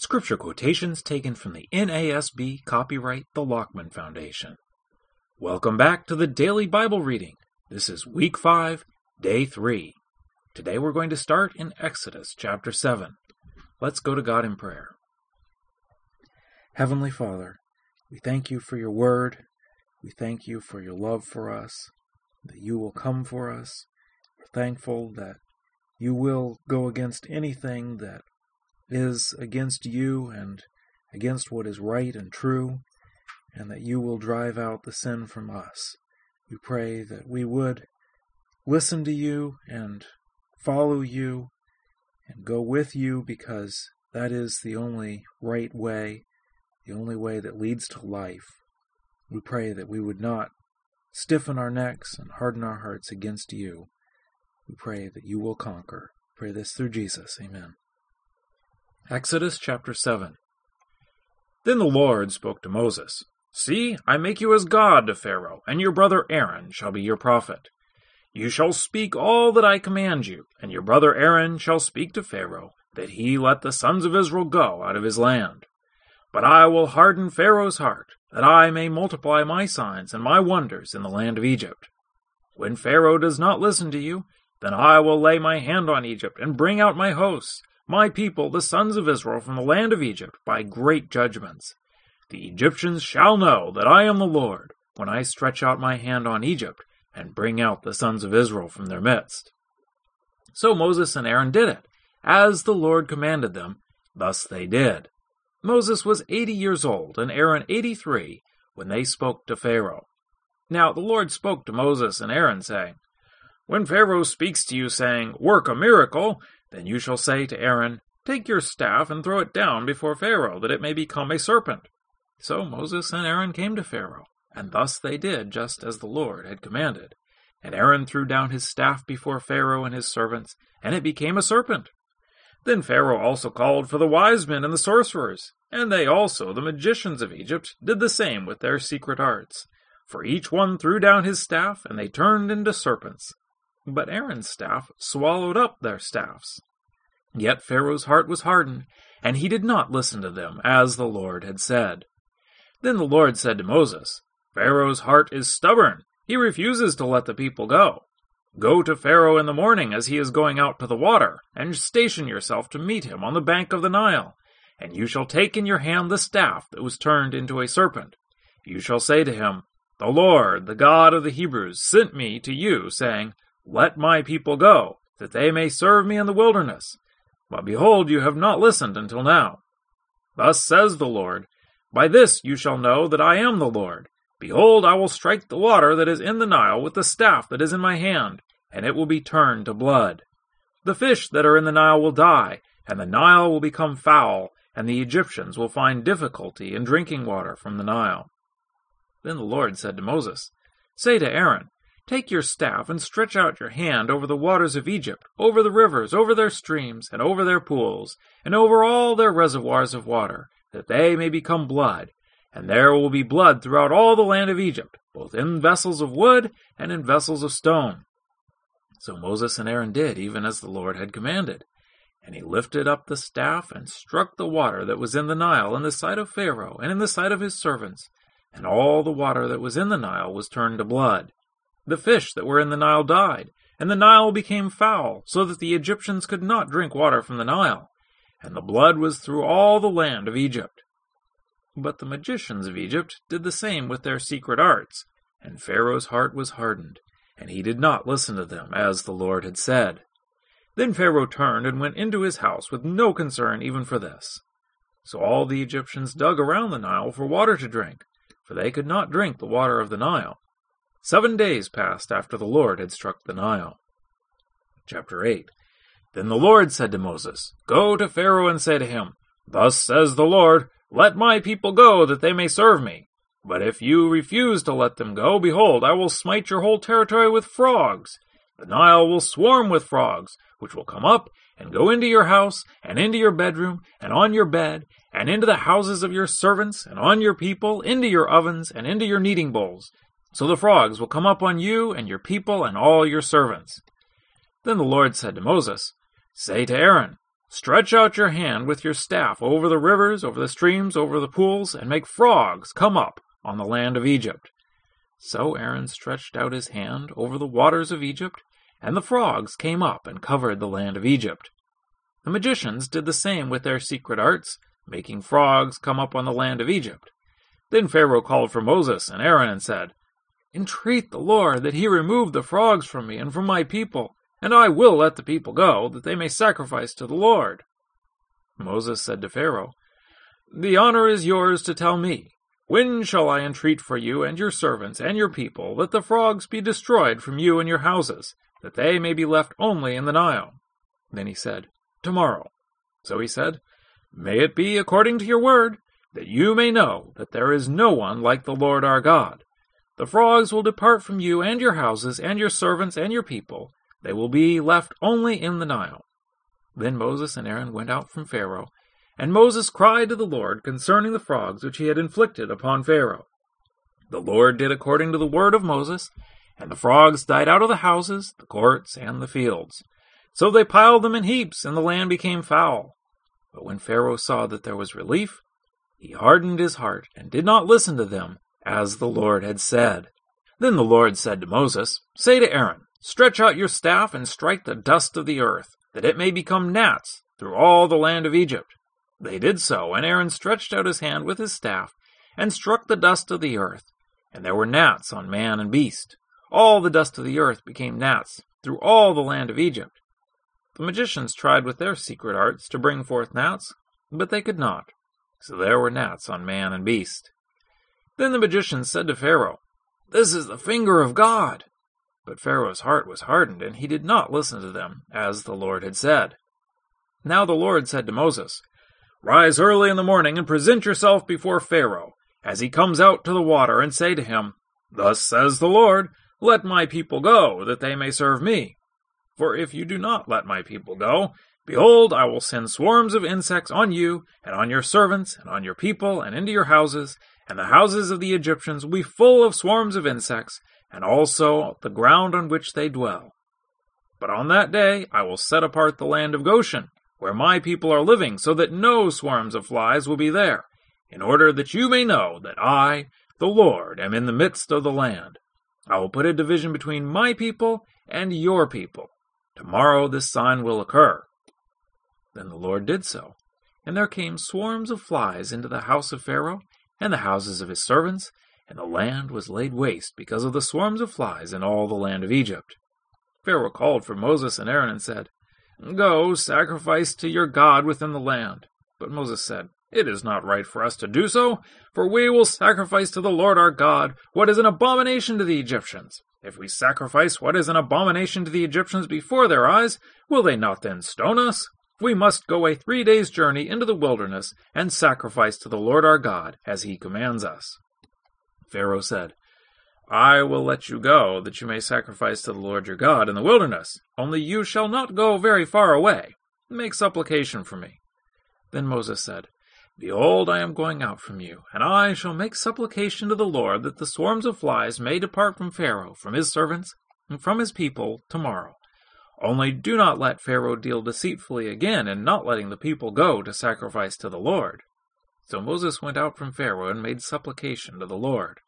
Scripture quotations taken from the NASB copyright the Lockman Foundation. Welcome back to the daily Bible reading. This is week 5, day 3. Today we're going to start in Exodus chapter 7. Let's go to God in prayer. Heavenly Father, we thank you for your word. We thank you for your love for us, that you will come for us. We're thankful that you will go against anything that is against you and against what is right and true, and that you will drive out the sin from us. We pray that we would listen to you and follow you and go with you because that is the only right way, the only way that leads to life. We pray that we would not stiffen our necks and harden our hearts against you. We pray that you will conquer. Pray this through Jesus. Amen. Exodus chapter 7 Then the Lord spoke to Moses See, I make you as God to Pharaoh, and your brother Aaron shall be your prophet. You shall speak all that I command you, and your brother Aaron shall speak to Pharaoh, that he let the sons of Israel go out of his land. But I will harden Pharaoh's heart, that I may multiply my signs and my wonders in the land of Egypt. When Pharaoh does not listen to you, then I will lay my hand on Egypt and bring out my hosts, my people, the sons of Israel, from the land of Egypt by great judgments. The Egyptians shall know that I am the Lord when I stretch out my hand on Egypt and bring out the sons of Israel from their midst. So Moses and Aaron did it, as the Lord commanded them. Thus they did. Moses was eighty years old, and Aaron eighty three, when they spoke to Pharaoh. Now the Lord spoke to Moses and Aaron, saying, When Pharaoh speaks to you, saying, Work a miracle, then you shall say to Aaron, Take your staff and throw it down before Pharaoh, that it may become a serpent. So Moses and Aaron came to Pharaoh, and thus they did just as the Lord had commanded. And Aaron threw down his staff before Pharaoh and his servants, and it became a serpent. Then Pharaoh also called for the wise men and the sorcerers, and they also, the magicians of Egypt, did the same with their secret arts. For each one threw down his staff, and they turned into serpents. But Aaron's staff swallowed up their staffs. Yet Pharaoh's heart was hardened, and he did not listen to them, as the Lord had said. Then the Lord said to Moses, Pharaoh's heart is stubborn. He refuses to let the people go. Go to Pharaoh in the morning as he is going out to the water, and station yourself to meet him on the bank of the Nile. And you shall take in your hand the staff that was turned into a serpent. You shall say to him, The Lord, the God of the Hebrews, sent me to you, saying, let my people go, that they may serve me in the wilderness. But behold, you have not listened until now. Thus says the Lord, By this you shall know that I am the Lord. Behold, I will strike the water that is in the Nile with the staff that is in my hand, and it will be turned to blood. The fish that are in the Nile will die, and the Nile will become foul, and the Egyptians will find difficulty in drinking water from the Nile. Then the Lord said to Moses, Say to Aaron, Take your staff and stretch out your hand over the waters of Egypt, over the rivers, over their streams, and over their pools, and over all their reservoirs of water, that they may become blood. And there will be blood throughout all the land of Egypt, both in vessels of wood and in vessels of stone. So Moses and Aaron did even as the Lord had commanded. And he lifted up the staff and struck the water that was in the Nile in the sight of Pharaoh and in the sight of his servants, and all the water that was in the Nile was turned to blood. The fish that were in the Nile died, and the Nile became foul, so that the Egyptians could not drink water from the Nile, and the blood was through all the land of Egypt. But the magicians of Egypt did the same with their secret arts, and Pharaoh's heart was hardened, and he did not listen to them, as the Lord had said. Then Pharaoh turned and went into his house with no concern even for this. So all the Egyptians dug around the Nile for water to drink, for they could not drink the water of the Nile. Seven days passed after the Lord had struck the Nile. Chapter 8 Then the Lord said to Moses, Go to Pharaoh and say to him, Thus says the Lord, Let my people go, that they may serve me. But if you refuse to let them go, behold, I will smite your whole territory with frogs. The Nile will swarm with frogs, which will come up and go into your house, and into your bedroom, and on your bed, and into the houses of your servants, and on your people, into your ovens, and into your kneading bowls. So the frogs will come up on you and your people and all your servants. Then the Lord said to Moses, Say to Aaron, Stretch out your hand with your staff over the rivers, over the streams, over the pools, and make frogs come up on the land of Egypt. So Aaron stretched out his hand over the waters of Egypt, and the frogs came up and covered the land of Egypt. The magicians did the same with their secret arts, making frogs come up on the land of Egypt. Then Pharaoh called for Moses and Aaron and said, Entreat the Lord that he remove the frogs from me and from my people, and I will let the people go, that they may sacrifice to the Lord. Moses said to Pharaoh, The honor is yours to tell me. When shall I entreat for you and your servants and your people that the frogs be destroyed from you and your houses, that they may be left only in the Nile? Then he said, Tomorrow. So he said, May it be according to your word, that you may know that there is no one like the Lord our God. The frogs will depart from you and your houses and your servants and your people, they will be left only in the Nile. Then Moses and Aaron went out from Pharaoh, and Moses cried to the Lord concerning the frogs which he had inflicted upon Pharaoh. The Lord did according to the word of Moses, and the frogs died out of the houses, the courts, and the fields. So they piled them in heaps, and the land became foul. But when Pharaoh saw that there was relief, he hardened his heart, and did not listen to them, as the Lord had said. Then the Lord said to Moses, Say to Aaron, Stretch out your staff and strike the dust of the earth, that it may become gnats through all the land of Egypt. They did so, and Aaron stretched out his hand with his staff, and struck the dust of the earth, and there were gnats on man and beast. All the dust of the earth became gnats through all the land of Egypt. The magicians tried with their secret arts to bring forth gnats, but they could not. So there were gnats on man and beast. Then the magicians said to Pharaoh, This is the finger of God. But Pharaoh's heart was hardened, and he did not listen to them, as the Lord had said. Now the Lord said to Moses, Rise early in the morning and present yourself before Pharaoh, as he comes out to the water, and say to him, Thus says the Lord, Let my people go, that they may serve me. For if you do not let my people go, behold, I will send swarms of insects on you, and on your servants, and on your people, and into your houses, and the houses of the Egyptians will be full of swarms of insects, and also the ground on which they dwell. But on that day I will set apart the land of Goshen, where my people are living, so that no swarms of flies will be there, in order that you may know that I, the Lord, am in the midst of the land. I will put a division between my people and your people. Tomorrow this sign will occur. Then the Lord did so, and there came swarms of flies into the house of Pharaoh and the houses of his servants, and the land was laid waste because of the swarms of flies in all the land of Egypt. Pharaoh called for Moses and Aaron and said, Go, sacrifice to your God within the land. But Moses said, It is not right for us to do so, for we will sacrifice to the Lord our God what is an abomination to the Egyptians. If we sacrifice what is an abomination to the Egyptians before their eyes, will they not then stone us? We must go a three days' journey into the wilderness and sacrifice to the Lord our God as he commands us. Pharaoh said, I will let you go, that you may sacrifice to the Lord your God in the wilderness. Only you shall not go very far away. Make supplication for me. Then Moses said, Behold, I am going out from you, and I shall make supplication to the Lord that the swarms of flies may depart from Pharaoh, from his servants, and from his people tomorrow. Only do not let Pharaoh deal deceitfully again in not letting the people go to sacrifice to the Lord. So Moses went out from Pharaoh and made supplication to the Lord.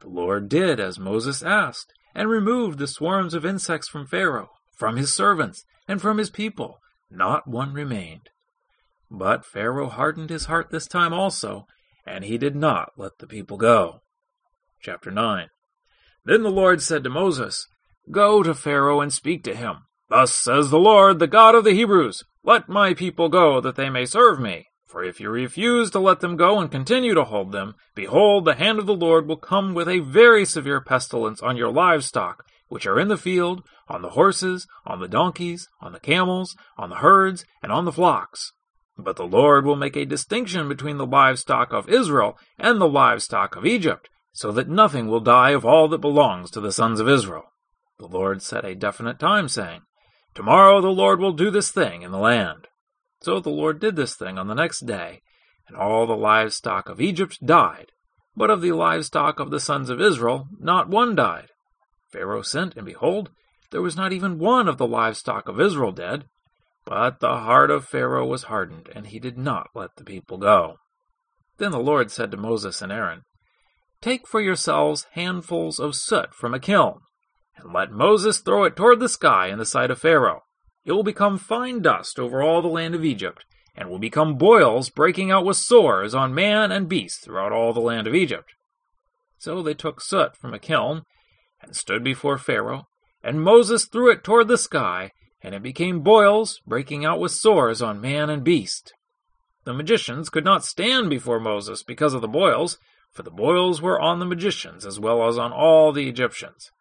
The Lord did as Moses asked, and removed the swarms of insects from Pharaoh, from his servants, and from his people. Not one remained. But Pharaoh hardened his heart this time also, and he did not let the people go. Chapter 9 Then the Lord said to Moses, Go to Pharaoh and speak to him. Thus says the Lord, the God of the Hebrews, Let my people go, that they may serve me. For if you refuse to let them go and continue to hold them, behold, the hand of the Lord will come with a very severe pestilence on your livestock, which are in the field, on the horses, on the donkeys, on the camels, on the herds, and on the flocks. But the Lord will make a distinction between the livestock of Israel and the livestock of Egypt, so that nothing will die of all that belongs to the sons of Israel. The Lord set a definite time, saying, Tomorrow the Lord will do this thing in the land. So the Lord did this thing on the next day, and all the livestock of Egypt died. But of the livestock of the sons of Israel, not one died. Pharaoh sent, and behold, there was not even one of the livestock of Israel dead. But the heart of Pharaoh was hardened, and he did not let the people go. Then the Lord said to Moses and Aaron, Take for yourselves handfuls of soot from a kiln, and let Moses throw it toward the sky in the sight of Pharaoh. It will become fine dust over all the land of Egypt, and will become boils breaking out with sores on man and beast throughout all the land of Egypt. So they took soot from a kiln, and stood before Pharaoh, and Moses threw it toward the sky, and it became boils breaking out with sores on man and beast. The magicians could not stand before Moses because of the boils, for the boils were on the magicians as well as on all the Egyptians.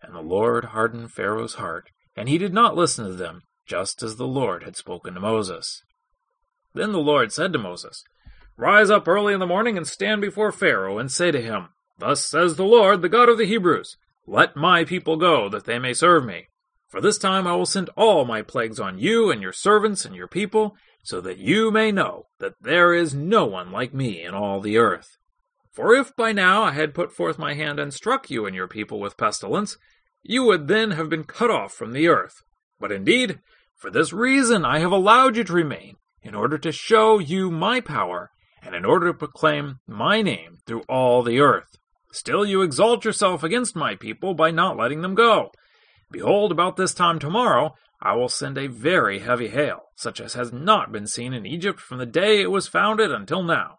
And the Lord hardened Pharaoh's heart, and he did not listen to them, just as the Lord had spoken to Moses. Then the Lord said to Moses, Rise up early in the morning and stand before Pharaoh, and say to him, Thus says the Lord, the God of the Hebrews, Let my people go, that they may serve me. For this time I will send all my plagues on you and your servants and your people, so that you may know that there is no one like me in all the earth. For if by now I had put forth my hand and struck you and your people with pestilence, you would then have been cut off from the earth. But indeed, for this reason I have allowed you to remain, in order to show you my power, and in order to proclaim my name through all the earth. Still you exalt yourself against my people by not letting them go. Behold, about this time tomorrow, I will send a very heavy hail, such as has not been seen in Egypt from the day it was founded until now.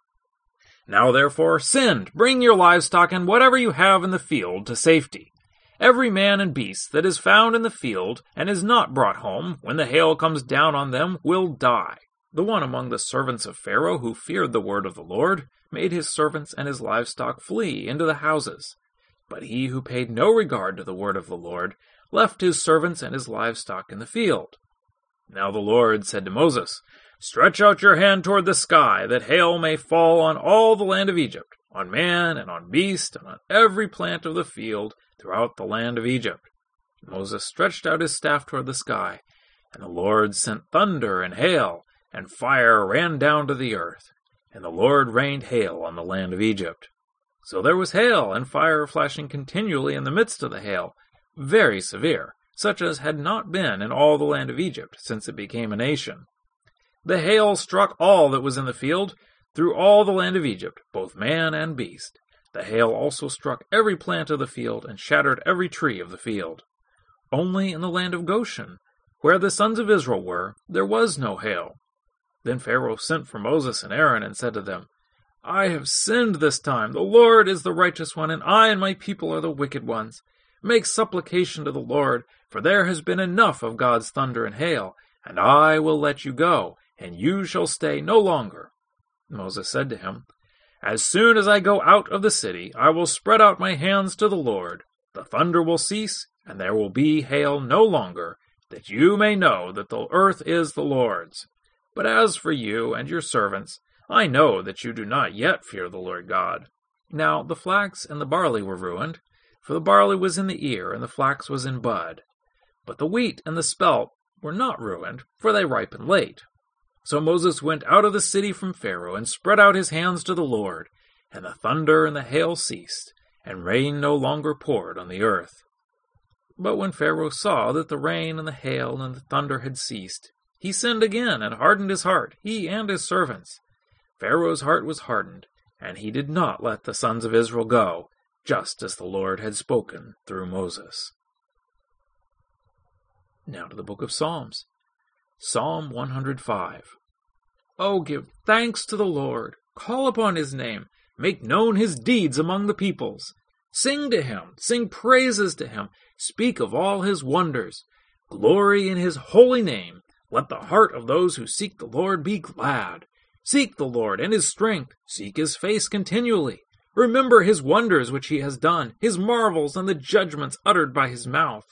Now therefore, send, bring your livestock and whatever you have in the field to safety. Every man and beast that is found in the field and is not brought home, when the hail comes down on them, will die. The one among the servants of Pharaoh who feared the word of the Lord made his servants and his livestock flee into the houses. But he who paid no regard to the word of the Lord left his servants and his livestock in the field. Now the Lord said to Moses, Stretch out your hand toward the sky, that hail may fall on all the land of Egypt, on man and on beast, and on every plant of the field throughout the land of Egypt. Moses stretched out his staff toward the sky, and the Lord sent thunder and hail, and fire ran down to the earth, and the Lord rained hail on the land of Egypt. So there was hail and fire flashing continually in the midst of the hail, very severe, such as had not been in all the land of Egypt since it became a nation. The hail struck all that was in the field, through all the land of Egypt, both man and beast. The hail also struck every plant of the field, and shattered every tree of the field. Only in the land of Goshen, where the sons of Israel were, there was no hail, then Pharaoh sent for Moses and Aaron and said to them, I have sinned this time. The Lord is the righteous one, and I and my people are the wicked ones. Make supplication to the Lord, for there has been enough of God's thunder and hail, and I will let you go, and you shall stay no longer. Moses said to him, As soon as I go out of the city, I will spread out my hands to the Lord. The thunder will cease, and there will be hail no longer, that you may know that the earth is the Lord's. But as for you and your servants, I know that you do not yet fear the Lord God. Now the flax and the barley were ruined, for the barley was in the ear and the flax was in bud. But the wheat and the spelt were not ruined, for they ripened late. So Moses went out of the city from Pharaoh and spread out his hands to the Lord, and the thunder and the hail ceased, and rain no longer poured on the earth. But when Pharaoh saw that the rain and the hail and the thunder had ceased, he sinned again and hardened his heart, he and his servants. Pharaoh's heart was hardened, and he did not let the sons of Israel go, just as the Lord had spoken through Moses. Now to the book of Psalms. Psalm 105. Oh, give thanks to the Lord, call upon his name, make known his deeds among the peoples. Sing to him, sing praises to him, speak of all his wonders. Glory in his holy name. Let the heart of those who seek the Lord be glad. Seek the Lord and his strength. Seek his face continually. Remember his wonders which he has done, his marvels and the judgments uttered by his mouth.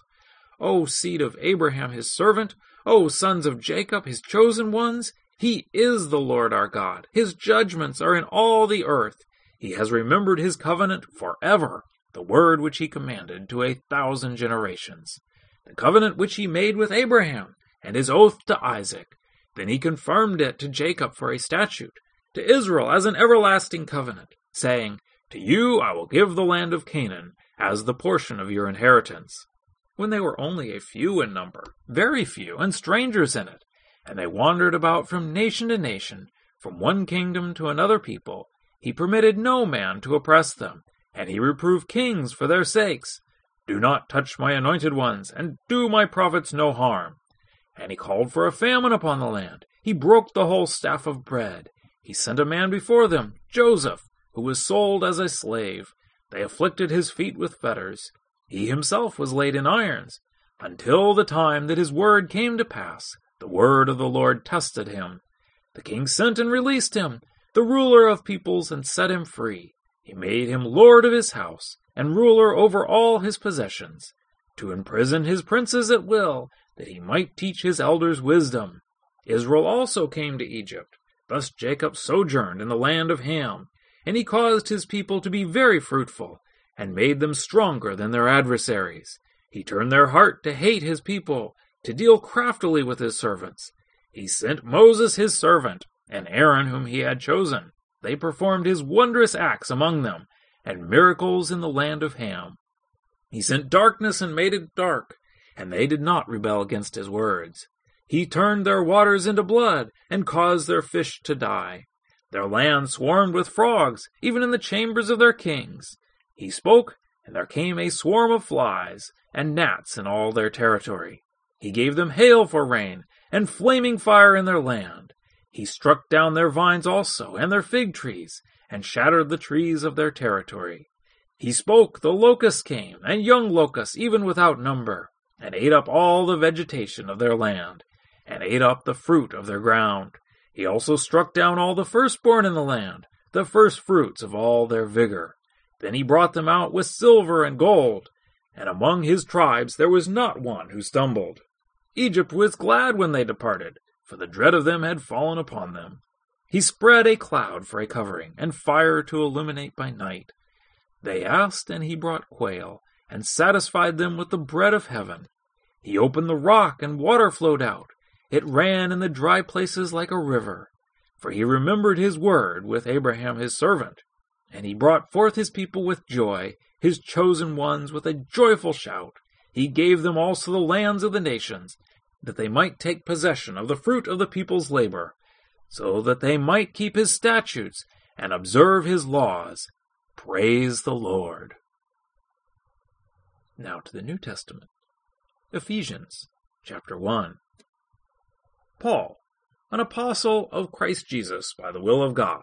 O seed of Abraham his servant, O sons of Jacob his chosen ones, he is the Lord our God. His judgments are in all the earth. He has remembered his covenant forever, the word which he commanded to a thousand generations, the covenant which he made with Abraham and his oath to Isaac. Then he confirmed it to Jacob for a statute, to Israel as an everlasting covenant, saying, To you I will give the land of Canaan as the portion of your inheritance. When they were only a few in number, very few, and strangers in it, and they wandered about from nation to nation, from one kingdom to another people. He permitted no man to oppress them, and he reproved kings for their sakes. Do not touch my anointed ones, and do my prophets no harm. And he called for a famine upon the land. He broke the whole staff of bread. He sent a man before them, Joseph, who was sold as a slave. They afflicted his feet with fetters. He himself was laid in irons, until the time that his word came to pass. The word of the Lord tested him. The king sent and released him, the ruler of peoples, and set him free. He made him lord of his house, and ruler over all his possessions, to imprison his princes at will, that he might teach his elders wisdom. Israel also came to Egypt. Thus Jacob sojourned in the land of Ham, and he caused his people to be very fruitful, and made them stronger than their adversaries. He turned their heart to hate his people, to deal craftily with his servants. He sent Moses his servant, and Aaron whom he had chosen. They performed his wondrous acts among them, and miracles in the land of Ham. He sent darkness and made it dark, and they did not rebel against his words. He turned their waters into blood, and caused their fish to die. Their land swarmed with frogs, even in the chambers of their kings. He spoke, and there came a swarm of flies, and gnats in all their territory. He gave them hail for rain, and flaming fire in their land. He struck down their vines also, and their fig trees, and shattered the trees of their territory. He spoke, the locusts came, and young locusts, even without number, and ate up all the vegetation of their land, and ate up the fruit of their ground. He also struck down all the firstborn in the land, the firstfruits of all their vigor. Then he brought them out with silver and gold, and among his tribes there was not one who stumbled. Egypt was glad when they departed, for the dread of them had fallen upon them. He spread a cloud for a covering, and fire to illuminate by night. They asked, and he brought quail, and satisfied them with the bread of heaven. He opened the rock, and water flowed out. It ran in the dry places like a river. For he remembered his word with Abraham his servant. And he brought forth his people with joy, his chosen ones with a joyful shout. He gave them also the lands of the nations, that they might take possession of the fruit of the people's labor, so that they might keep his statutes and observe his laws. Praise the Lord. Now to the New Testament. Ephesians chapter 1. Paul, an apostle of Christ Jesus by the will of God,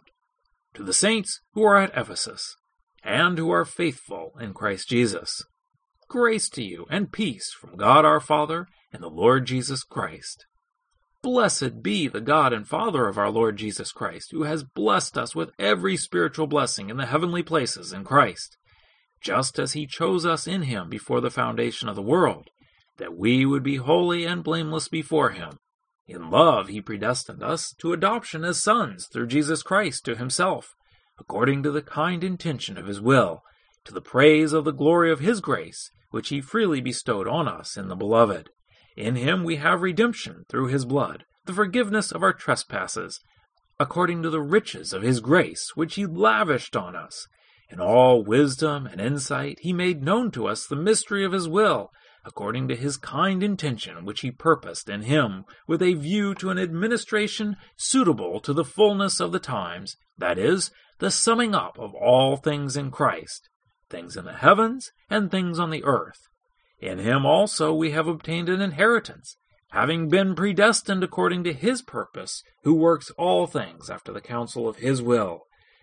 to the saints who are at Ephesus, and who are faithful in Christ Jesus. Grace to you and peace from God our Father and the Lord Jesus Christ. Blessed be the God and Father of our Lord Jesus Christ, who has blessed us with every spiritual blessing in the heavenly places in Christ, just as he chose us in him before the foundation of the world that we would be holy and blameless before him. In love, he predestined us to adoption as sons through Jesus Christ to himself, according to the kind intention of his will, to the praise of the glory of his grace, which he freely bestowed on us in the Beloved. In him we have redemption through his blood, the forgiveness of our trespasses, according to the riches of his grace, which he lavished on us. In all wisdom and insight, he made known to us the mystery of his will according to his kind intention which he purposed in him with a view to an administration suitable to the fullness of the times, that is, the summing up of all things in Christ, things in the heavens and things on the earth. In him also we have obtained an inheritance, having been predestined according to his purpose, who works all things after the counsel of his will,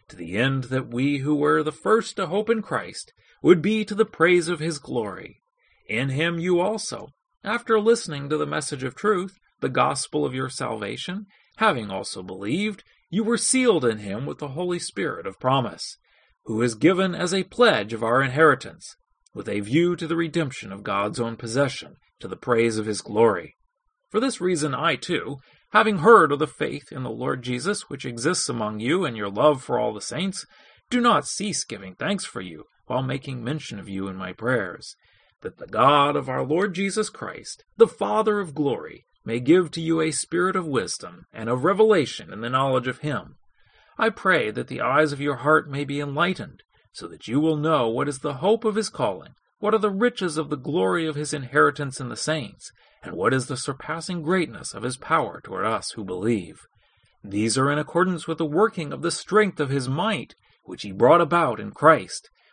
to the end that we who were the first to hope in Christ would be to the praise of his glory. In him you also, after listening to the message of truth, the gospel of your salvation, having also believed, you were sealed in him with the Holy Spirit of promise, who is given as a pledge of our inheritance, with a view to the redemption of God's own possession, to the praise of his glory. For this reason I too, having heard of the faith in the Lord Jesus which exists among you and your love for all the saints, do not cease giving thanks for you, while making mention of you in my prayers that the God of our Lord Jesus Christ, the Father of glory, may give to you a spirit of wisdom and of revelation in the knowledge of Him. I pray that the eyes of your heart may be enlightened, so that you will know what is the hope of His calling, what are the riches of the glory of His inheritance in the saints, and what is the surpassing greatness of his power toward us who believe. These are in accordance with the working of the strength of his might, which he brought about in Christ,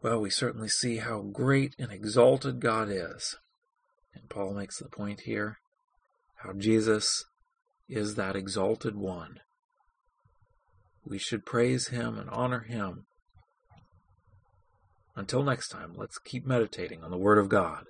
Well, we certainly see how great and exalted God is. And Paul makes the point here how Jesus is that exalted one. We should praise him and honor him. Until next time, let's keep meditating on the Word of God.